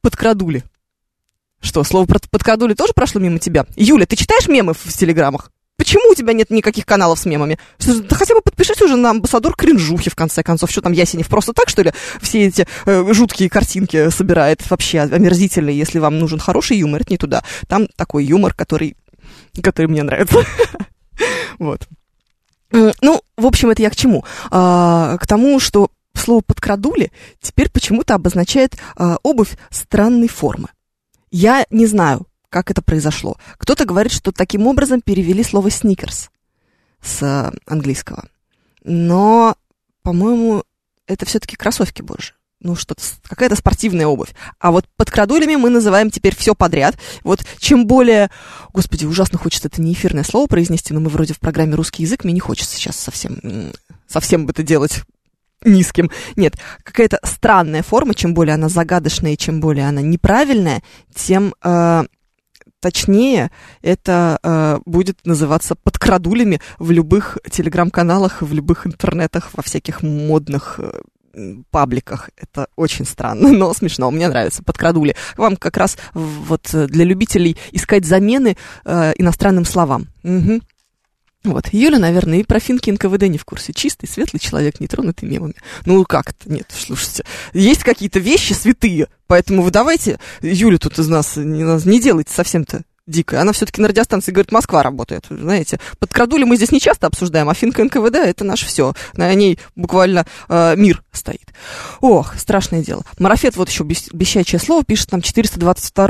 Подкрадули. Что, слово про подкрадули тоже прошло мимо тебя? Юля, ты читаешь мемы в, телеграммах? Почему у тебя нет никаких каналов с мемами? Что, да хотя бы подпишись уже на амбассадор кринжухи, в конце концов. Что там, Ясенев просто так, что ли, все эти э, жуткие картинки собирает? Вообще омерзительно, если вам нужен хороший юмор, это не туда. Там такой юмор, который, который мне нравится. (laughs) Вот. Ну, в общем, это я к чему? А, к тому, что слово «подкрадули» теперь почему-то обозначает а, обувь странной формы. Я не знаю, как это произошло. Кто-то говорит, что таким образом перевели слово «сникерс» с а, английского. Но, по-моему, это все-таки кроссовки больше. Ну, что-то, какая-то спортивная обувь. А вот под крадулями мы называем теперь все подряд. Вот чем более... Господи, ужасно хочется это не эфирное слово произнести, но мы вроде в программе «Русский язык», мне не хочется сейчас совсем, совсем это делать низким. Нет, какая-то странная форма, чем более она загадочная, и чем более она неправильная, тем э, точнее это э, будет называться подкрадулями в любых телеграм-каналах, в любых интернетах, во всяких модных э, пабликах. Это очень странно, (laughs) но смешно. Мне нравится подкрадули. Вам как раз вот э, для любителей искать замены э, иностранным словам. Мгм. Вот, Юля, наверное, и про финки НКВД не в курсе. Чистый, светлый человек, не тронутый мемами. Ну, как это? Нет, слушайте. Есть какие-то вещи святые, поэтому вы давайте Юлю тут из нас не, не делайте совсем-то дикой. Она все-таки на радиостанции говорит, Москва работает, знаете. Подкрадули мы здесь не часто обсуждаем, а финка НКВД это наше все. На ней буквально э, мир стоит. Ох, страшное дело. Марафет, вот еще бесячее слово, пишет нам 422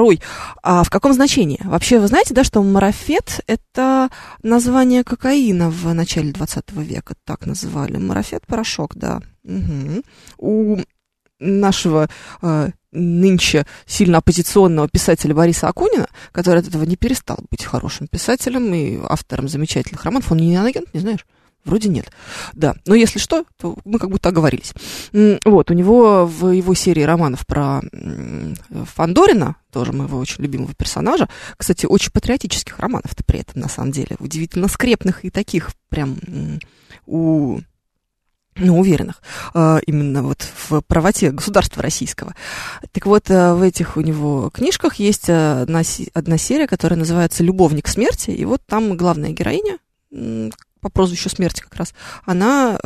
А в каком значении? Вообще, вы знаете, да, что марафет это название кокаина в начале 20 века, так называли. Марафет порошок, да. Мгм. У нашего э, нынче сильно оппозиционного писателя Бориса Акунина, который от этого не перестал быть хорошим писателем и автором замечательных романов. Он не иноагент, не знаешь? Вроде нет. Да, но если что, то мы как будто оговорились. Вот, у него в его серии романов про Фандорина, тоже моего очень любимого персонажа, кстати, очень патриотических романов-то при этом, на самом деле, удивительно скрепных и таких прям у ну, уверенных, э, именно вот в правоте государства российского. Так вот, э, в этих у него книжках есть э, одна, одна серия, которая называется «Любовник смерти», и вот там главная героиня, по прозвищу смерти как раз, она,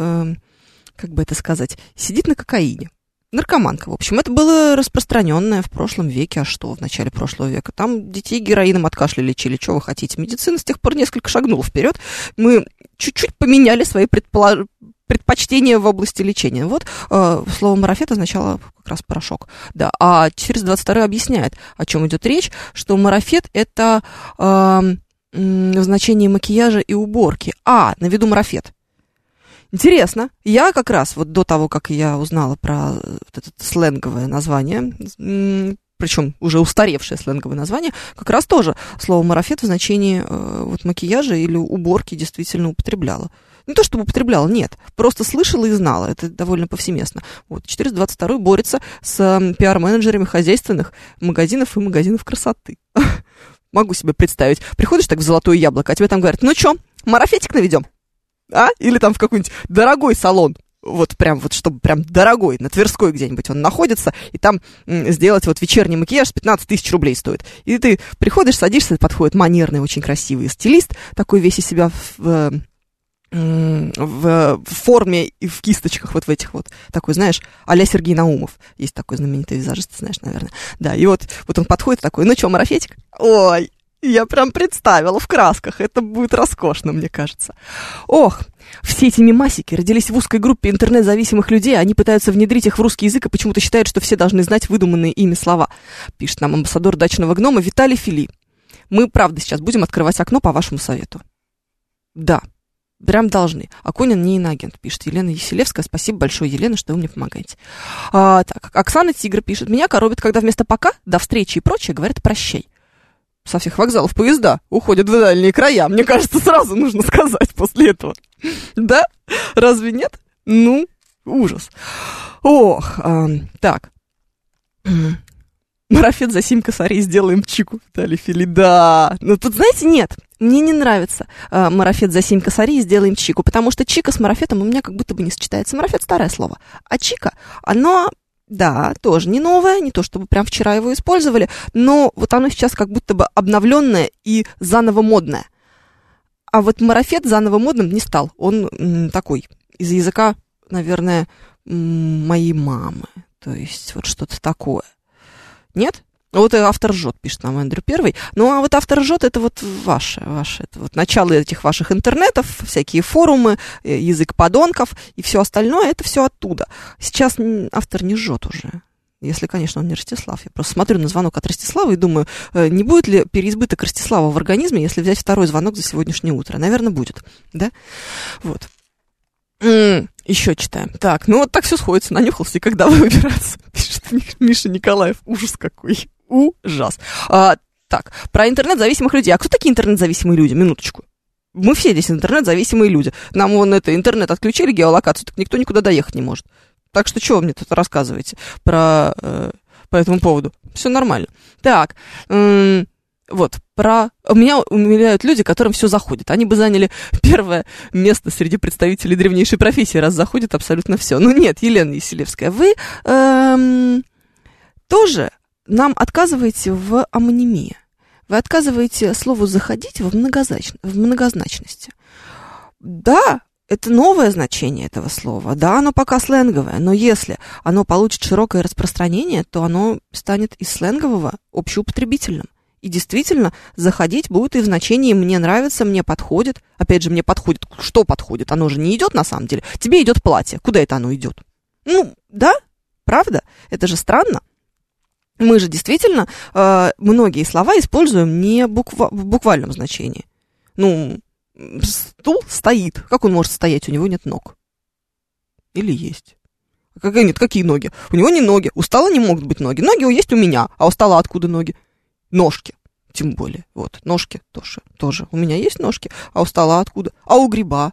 как бы это сказать, сидит на кокаине. Наркоманка, в общем. Это было распространенное в прошлом веке. А что в начале прошлого века? Там детей героином от кашля лечили. Что вы хотите? Медицина с тех пор несколько шагнула вперед. Мы чуть-чуть поменяли свои предположения предпочтения в области лечения. Вот э, слово марафет означало как раз порошок. Да, а 422 объясняет, о чем идет речь, что марафет это э, м, в значении макияжа и уборки. А, на виду марафет. Интересно. Я как раз вот до того, как я узнала про вот это сленговое название, причем уже устаревшее сленговое название, как раз тоже слово марафет в значении э, вот макияжа или уборки действительно употребляла. Не то чтобы употребляла, нет, просто слышала и знала, это довольно повсеместно. Вот, 422 борется с э, пиар-менеджерами хозяйственных магазинов и магазинов красоты. (laughs) Могу себе представить. Приходишь так в золотое яблоко, а тебе там говорят, ну что, марафетик наведем? А? Или там в какой-нибудь дорогой салон вот прям вот, чтобы прям дорогой, на Тверской где-нибудь он находится, и там сделать вот вечерний макияж 15 тысяч рублей стоит. И ты приходишь, садишься, подходит манерный, очень красивый стилист, такой весь из себя в, в, в форме и в кисточках вот в этих вот, такой, знаешь, а-ля Сергей Наумов. Есть такой знаменитый визажист, знаешь, наверное. Да, и вот, вот он подходит такой, ну что, марафетик? Ой, я прям представила в красках. Это будет роскошно, мне кажется. Ох, все эти мимасики родились в узкой группе интернет-зависимых людей. Они пытаются внедрить их в русский язык и почему-то считают, что все должны знать выдуманные ими слова. Пишет нам амбассадор дачного гнома Виталий Фили. Мы, правда, сейчас будем открывать окно по вашему совету. Да, Прям должны. Акунин не иноагент, пишет Елена Еселевская. Спасибо большое, Елена, что вы мне помогаете. А, так, Оксана Тигр пишет. Меня коробит, когда вместо «пока», «до встречи» и прочее говорят «прощай» со всех вокзалов поезда уходят в дальние края. Мне кажется, сразу нужно сказать после этого. Да? Разве нет? Ну, ужас. Ох, а, так. Марафет за семь косарей сделаем чику, Виталий Фили. Да. Ну, тут, знаете, нет. Мне не нравится э, марафет за семь косарей сделаем чику, потому что чика с марафетом у меня как будто бы не сочетается. Марафет старое слово, а чика, оно да, тоже не новое, не то чтобы прям вчера его использовали, но вот оно сейчас как будто бы обновленное и заново модное. А вот марафет заново модным не стал. Он м, такой, из языка, наверное, м, моей мамы. То есть вот что-то такое. Нет? Вот автор жжет, пишет нам Эндрю Первый. Ну, а вот автор жжет, это вот ваше, ваше, это вот начало этих ваших интернетов, всякие форумы, э, язык подонков и все остальное, это все оттуда. Сейчас автор не жжет уже. Если, конечно, он не Ростислав. Я просто смотрю на звонок от Ростислава и думаю, э, не будет ли переизбыток Ростислава в организме, если взять второй звонок за сегодняшнее утро? Наверное, будет, да? Вот. Еще читаем. Так, ну вот так все сходится. Нанюхался, и когда выбираться, (laughs) пишет Миша Николаев. Ужас какой. Ужас. А, так, про интернет-зависимых людей. А кто такие интернет-зависимые люди? Минуточку. Мы все здесь интернет-зависимые люди. Нам вон это интернет отключили, геолокацию, так никто никуда доехать не может. Так что чего вы мне тут рассказываете про, э, по этому поводу? Все нормально. Так, э, вот, про... Меня умиляют люди, которым все заходит. Они бы заняли (laughs) первое место среди представителей древнейшей профессии, раз заходит абсолютно все. Ну нет, Елена Еселевская, вы эм, тоже нам отказываете в амонимии. Вы отказываете слову «заходить» в, многознач... в многозначности. Да, это новое значение этого слова. Да, оно пока сленговое, но если оно получит широкое распространение, то оно станет из сленгового общеупотребительным. И действительно, заходить будет и в значении «мне нравится», «мне подходит». Опять же, «мне подходит». Что подходит? Оно же не идет на самом деле. Тебе идет платье. Куда это оно идет? Ну, да, правда? Это же странно. Мы же действительно э, многие слова используем не буква в буквальном значении. Ну, стул стоит. Как он может стоять? У него нет ног. Или есть? Как, нет, какие ноги? У него не ноги. У стола не могут быть ноги. Ноги есть у меня, а у стола откуда ноги? Ножки. Тем более. Вот, ножки тоже. тоже. У меня есть ножки, а у стола откуда? А у гриба?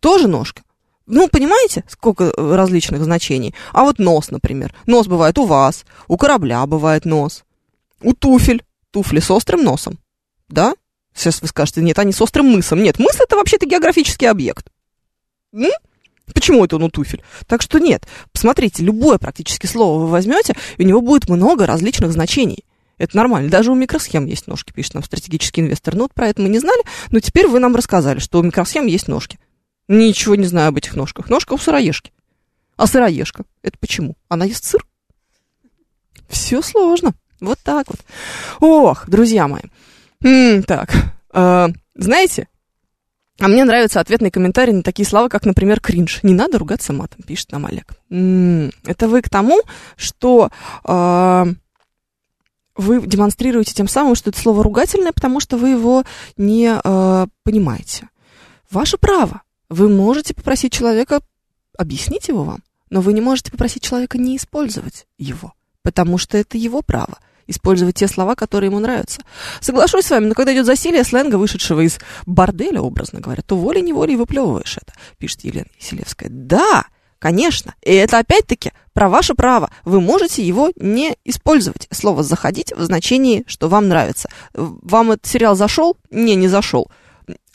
Тоже ножка. Ну, понимаете, сколько э, различных значений? А вот нос, например. Нос бывает у вас, у корабля бывает нос, у туфель. Туфли с острым носом. Да? Сейчас вы скажете, нет, они с острым мысом. Нет, мыс это вообще-то географический объект. М? Почему это он у туфель? Так что нет. Посмотрите, любое практически слово вы возьмете, и у него будет много различных значений. Это нормально. Даже у микросхем есть ножки, пишет нам стратегический инвестор. Ну, вот про это мы не знали, но теперь вы нам рассказали, что у микросхем есть ножки. Ничего не знаю об этих ножках. Ножка у сыроежки. А сыроежка, это почему? Она ест сыр? Все сложно. Вот так вот. Ох, друзья мои. М-м, так, э, знаете, а мне нравятся ответные комментарии на такие слова, как, например, кринж. Не надо ругаться матом, пишет нам Олег. М-м, это вы к тому, что э, вы демонстрируете тем самым, что это слово ругательное, потому что вы его не э, понимаете. Ваше право. Вы можете попросить человека объяснить его вам, но вы не можете попросить человека не использовать его. потому что это его право использовать те слова, которые ему нравятся. Соглашусь с вами, но когда идет засилие сленга, вышедшего из борделя, образно говоря, то волей-неволей выплевываешь это, пишет Елена Еселевская. Да, Конечно. И это опять-таки про ваше право. Вы можете его не использовать. Слово «заходить» в значении, что вам нравится. Вам этот сериал зашел? Не, не зашел.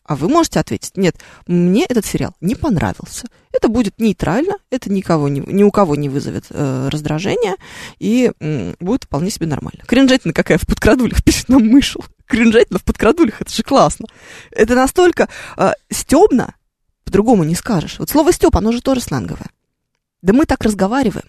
А вы можете ответить, нет, мне этот сериал не понравился. Это будет нейтрально, это никого не, ни у кого не вызовет э, раздражения и э, будет вполне себе нормально. Кринжатина какая в подкрадулях, пишет нам мышел. Кринжатина в подкрадулях, это же классно. Это настолько э, стебно, по-другому не скажешь. Вот слово степ, оно же тоже сленговое. Да мы так разговариваем.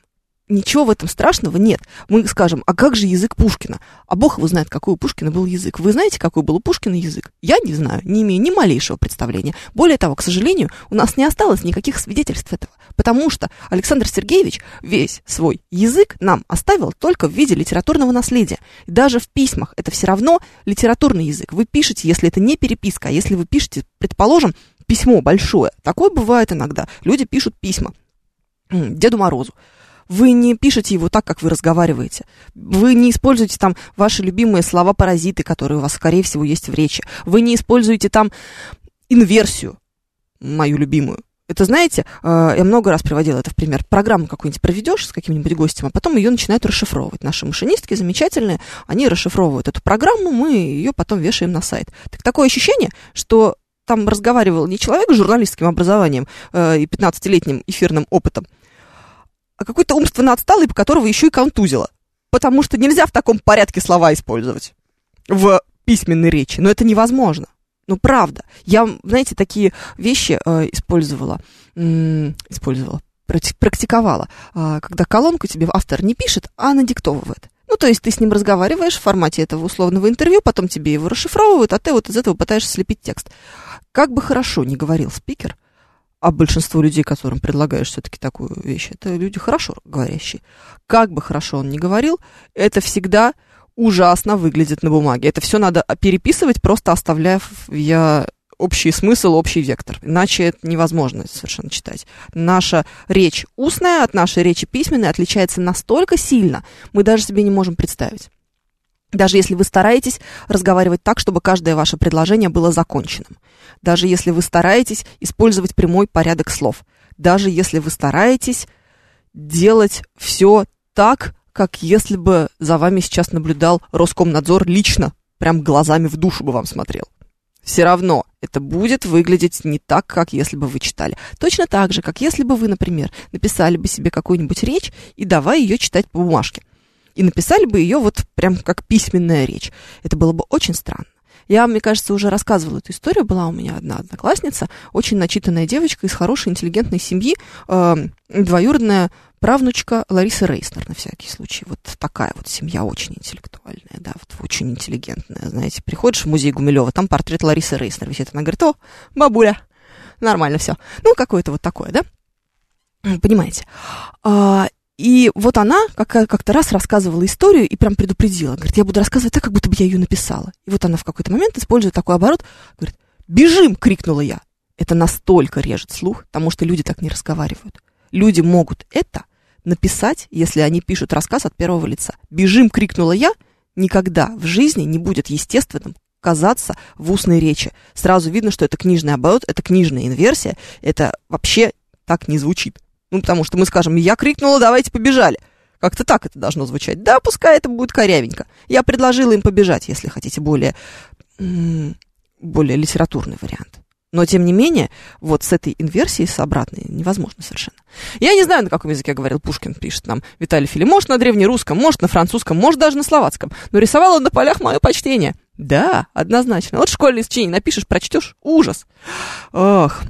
Ничего в этом страшного нет. Мы скажем, а как же язык Пушкина? А Бог его знает, какой у Пушкина был язык. Вы знаете, какой был у Пушкина язык? Я не знаю, не имею ни малейшего представления. Более того, к сожалению, у нас не осталось никаких свидетельств этого. Потому что Александр Сергеевич весь свой язык нам оставил только в виде литературного наследия. И даже в письмах это все равно литературный язык. Вы пишете, если это не переписка, а если вы пишете, предположим, письмо большое. Такое бывает иногда. Люди пишут письма Деду Морозу. Вы не пишете его так, как вы разговариваете. Вы не используете там ваши любимые слова-паразиты, которые у вас, скорее всего, есть в речи. Вы не используете там инверсию, мою любимую. Это, знаете, э, я много раз приводила это в пример. Программу какую-нибудь проведешь с каким-нибудь гостем, а потом ее начинают расшифровывать. Наши машинистки замечательные, они расшифровывают эту программу, мы ее потом вешаем на сайт. Так такое ощущение, что там разговаривал не человек с журналистским образованием э, и 15-летним эфирным опытом, какой-то умственно отсталый, по которого еще и контузило. Потому что нельзя в таком порядке слова использовать в письменной речи. Но это невозможно. Ну, правда. Я, знаете, такие вещи э, использовала. М- использовала. Практиковала. Э, когда колонку тебе автор не пишет, а надиктовывает. Ну, то есть ты с ним разговариваешь в формате этого условного интервью, потом тебе его расшифровывают, а ты вот из этого пытаешься слепить текст. Как бы хорошо не говорил спикер, а большинство людей, которым предлагаешь все-таки такую вещь, это люди хорошо говорящие. Как бы хорошо он ни говорил, это всегда ужасно выглядит на бумаге. Это все надо переписывать, просто оставляя я общий смысл, общий вектор. Иначе это невозможно совершенно читать. Наша речь устная от нашей речи письменной отличается настолько сильно, мы даже себе не можем представить. Даже если вы стараетесь разговаривать так, чтобы каждое ваше предложение было законченным. Даже если вы стараетесь использовать прямой порядок слов. Даже если вы стараетесь делать все так, как если бы за вами сейчас наблюдал Роскомнадзор лично, прям глазами в душу бы вам смотрел. Все равно это будет выглядеть не так, как если бы вы читали. Точно так же, как если бы вы, например, написали бы себе какую-нибудь речь и давай ее читать по бумажке и написали бы ее вот прям как письменная речь. Это было бы очень странно. Я, мне кажется, уже рассказывала эту историю. Была у меня одна одноклассница, очень начитанная девочка из хорошей, интеллигентной семьи, э, двоюродная правнучка Ларисы Рейснер, на всякий случай. Вот такая вот семья очень интеллектуальная, да, вот очень интеллигентная. Знаете, приходишь в музей Гумилева, там портрет Ларисы Рейснер висит. Она говорит, о, бабуля, нормально все. Ну, какое-то вот такое, да? Понимаете? И вот она как-то раз рассказывала историю и прям предупредила. Говорит, я буду рассказывать так, как будто бы я ее написала. И вот она в какой-то момент использует такой оборот. Говорит, бежим, крикнула я. Это настолько режет слух, потому что люди так не разговаривают. Люди могут это написать, если они пишут рассказ от первого лица. Бежим, крикнула я, никогда в жизни не будет естественным казаться в устной речи. Сразу видно, что это книжный оборот, это книжная инверсия, это вообще так не звучит. Ну, потому что мы скажем, я крикнула, давайте побежали. Как-то так это должно звучать. Да, пускай это будет корявенько. Я предложила им побежать, если хотите более, более литературный вариант. Но, тем не менее, вот с этой инверсией, с обратной, невозможно совершенно. Я не знаю, на каком языке говорил Пушкин, пишет нам Виталий Фили. Может, на древнерусском, может, на французском, может, даже на словацком. Но рисовал он на полях мое почтение. Да, однозначно. Вот школьное сочинение напишешь, прочтешь, ужас. Ох,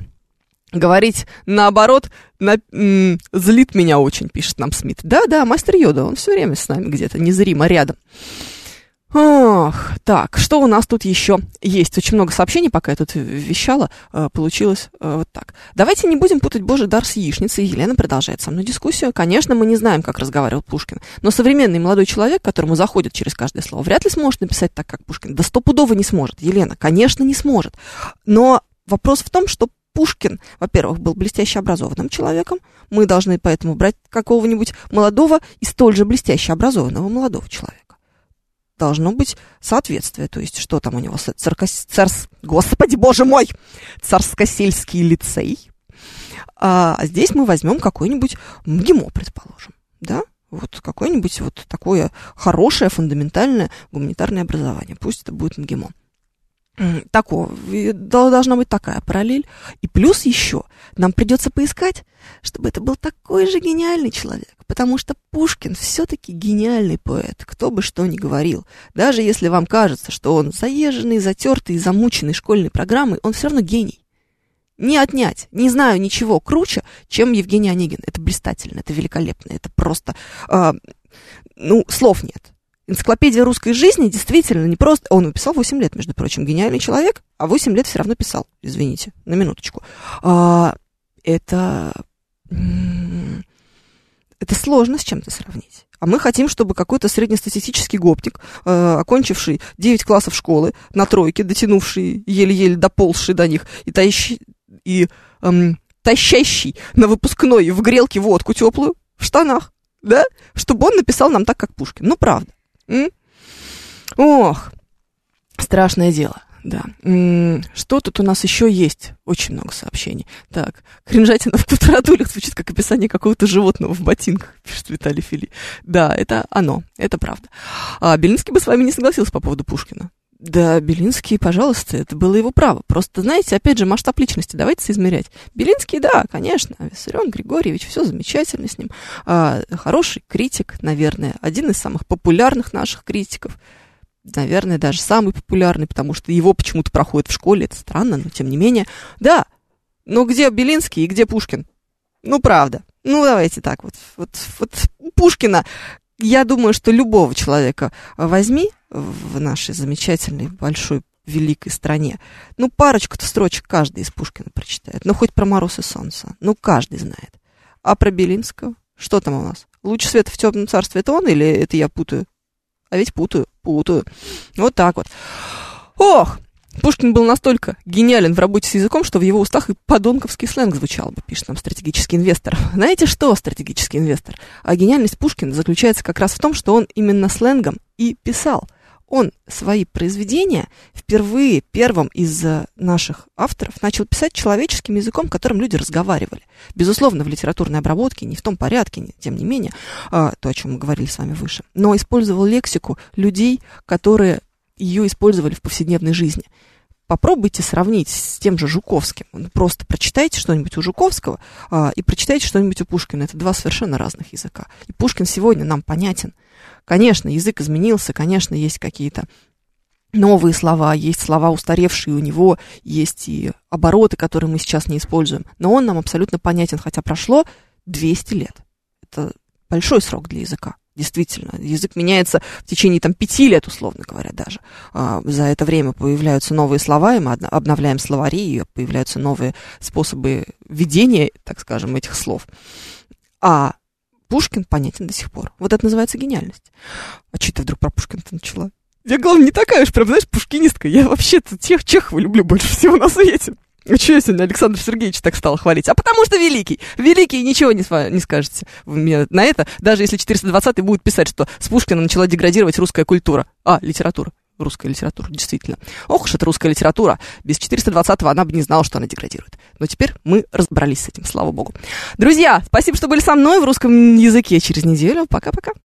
говорить наоборот на, м, злит меня очень, пишет нам Смит. Да-да, мастер Йода, он все время с нами где-то незримо рядом. Ох, так, что у нас тут еще есть? Очень много сообщений, пока я тут вещала, э, получилось э, вот так. Давайте не будем путать Божий дар с яичницей. Елена продолжает со мной дискуссию. Конечно, мы не знаем, как разговаривал Пушкин, но современный молодой человек, которому заходит через каждое слово, вряд ли сможет написать так, как Пушкин. Да стопудово не сможет. Елена, конечно, не сможет. Но вопрос в том, что Пушкин, во-первых, был блестяще образованным человеком, мы должны поэтому брать какого-нибудь молодого и столь же блестяще образованного молодого человека. Должно быть соответствие, то есть что там у него, царко... царс... господи, боже мой, царскосельский лицей, а здесь мы возьмем какой-нибудь МГИМО, предположим, да, вот какое-нибудь вот такое хорошее, фундаментальное гуманитарное образование. Пусть это будет МГИМО. Такого. Должна быть такая параллель. И плюс еще нам придется поискать, чтобы это был такой же гениальный человек. Потому что Пушкин все-таки гениальный поэт, кто бы что ни говорил. Даже если вам кажется, что он заезженный, затертый, замученный школьной программой, он все равно гений не отнять. Не знаю ничего круче, чем Евгений Онегин. Это блистательно, это великолепно, это просто... Э, ну, слов нет. Энциклопедия русской жизни действительно не просто... Он написал 8 лет, между прочим, гениальный человек, а 8 лет все равно писал. Извините, на минуточку. А, это... Это сложно с чем-то сравнить. А мы хотим, чтобы какой-то среднестатистический гопник, э, окончивший 9 классов школы на тройке, дотянувший еле-еле доползший до них и тающий, и эм, тащащий на выпускной в грелке водку теплую в штанах, да, чтобы он написал нам так, как Пушкин. Ну, правда. М? Ох, страшное дело. Да. Что тут у нас еще есть? Очень много сообщений. Так, кринжатина в квадратулях звучит как описание какого-то животного в ботинках, (laughs) пишет Виталий Фили. Да, это оно, это правда. А Белинский бы с вами не согласился по поводу Пушкина. Да, Белинский, пожалуйста, это было его право. Просто, знаете, опять же, масштаб личности давайте соизмерять. Белинский, да, конечно, Виссарион Григорьевич, все замечательно с ним. А, хороший критик, наверное, один из самых популярных наших критиков. Наверное, даже самый популярный, потому что его почему-то проходит в школе, это странно, но тем не менее. Да, но где Белинский и где Пушкин? Ну, правда. Ну, давайте так вот. Вот, вот Пушкина, я думаю, что любого человека возьми, в нашей замечательной, большой, великой стране. Ну, парочку-то строчек каждый из Пушкина прочитает. Ну, хоть про «Мороз и солнце». Ну, каждый знает. А про Белинского? Что там у нас? «Луч света в темном царстве» это он или это я путаю? А ведь путаю, путаю. Вот так вот. Ох, Пушкин был настолько гениален в работе с языком, что в его устах и подонковский сленг звучал бы, пишет нам стратегический инвестор. (laughs) Знаете что, стратегический инвестор? А гениальность Пушкина заключается как раз в том, что он именно сленгом и писал – он свои произведения впервые первым из э, наших авторов начал писать человеческим языком, которым люди разговаривали. Безусловно, в литературной обработке, не в том порядке, тем не менее, а, то, о чем мы говорили с вами выше, но использовал лексику людей, которые ее использовали в повседневной жизни. Попробуйте сравнить с тем же Жуковским. Просто прочитайте что-нибудь у Жуковского а, и прочитайте что-нибудь у Пушкина. Это два совершенно разных языка. И Пушкин сегодня нам понятен. Конечно, язык изменился, конечно, есть какие-то новые слова, есть слова устаревшие у него, есть и обороты, которые мы сейчас не используем. Но он нам абсолютно понятен, хотя прошло 200 лет. Это большой срок для языка. Действительно, язык меняется в течение там пяти лет, условно говоря, даже. А, за это время появляются новые слова, и мы обновляем словари, и появляются новые способы ведения, так скажем, этих слов. А Пушкин понятен до сих пор. Вот это называется гениальность. А что ты вдруг про Пушкина-то начала? Я, главное, не такая уж прям, знаешь, пушкинистка. Я вообще-то тех Чехова люблю больше всего на свете. А что я сегодня Александр Сергеевич так стал хвалить? А потому что великий. Великий, ничего не, не скажете мне на это, даже если 420-й будет писать, что с Пушкина начала деградировать русская культура. А, литература русская литература, действительно. Ох уж это русская литература. Без 420-го она бы не знала, что она деградирует. Но теперь мы разобрались с этим, слава богу. Друзья, спасибо, что были со мной в русском языке через неделю. Пока-пока.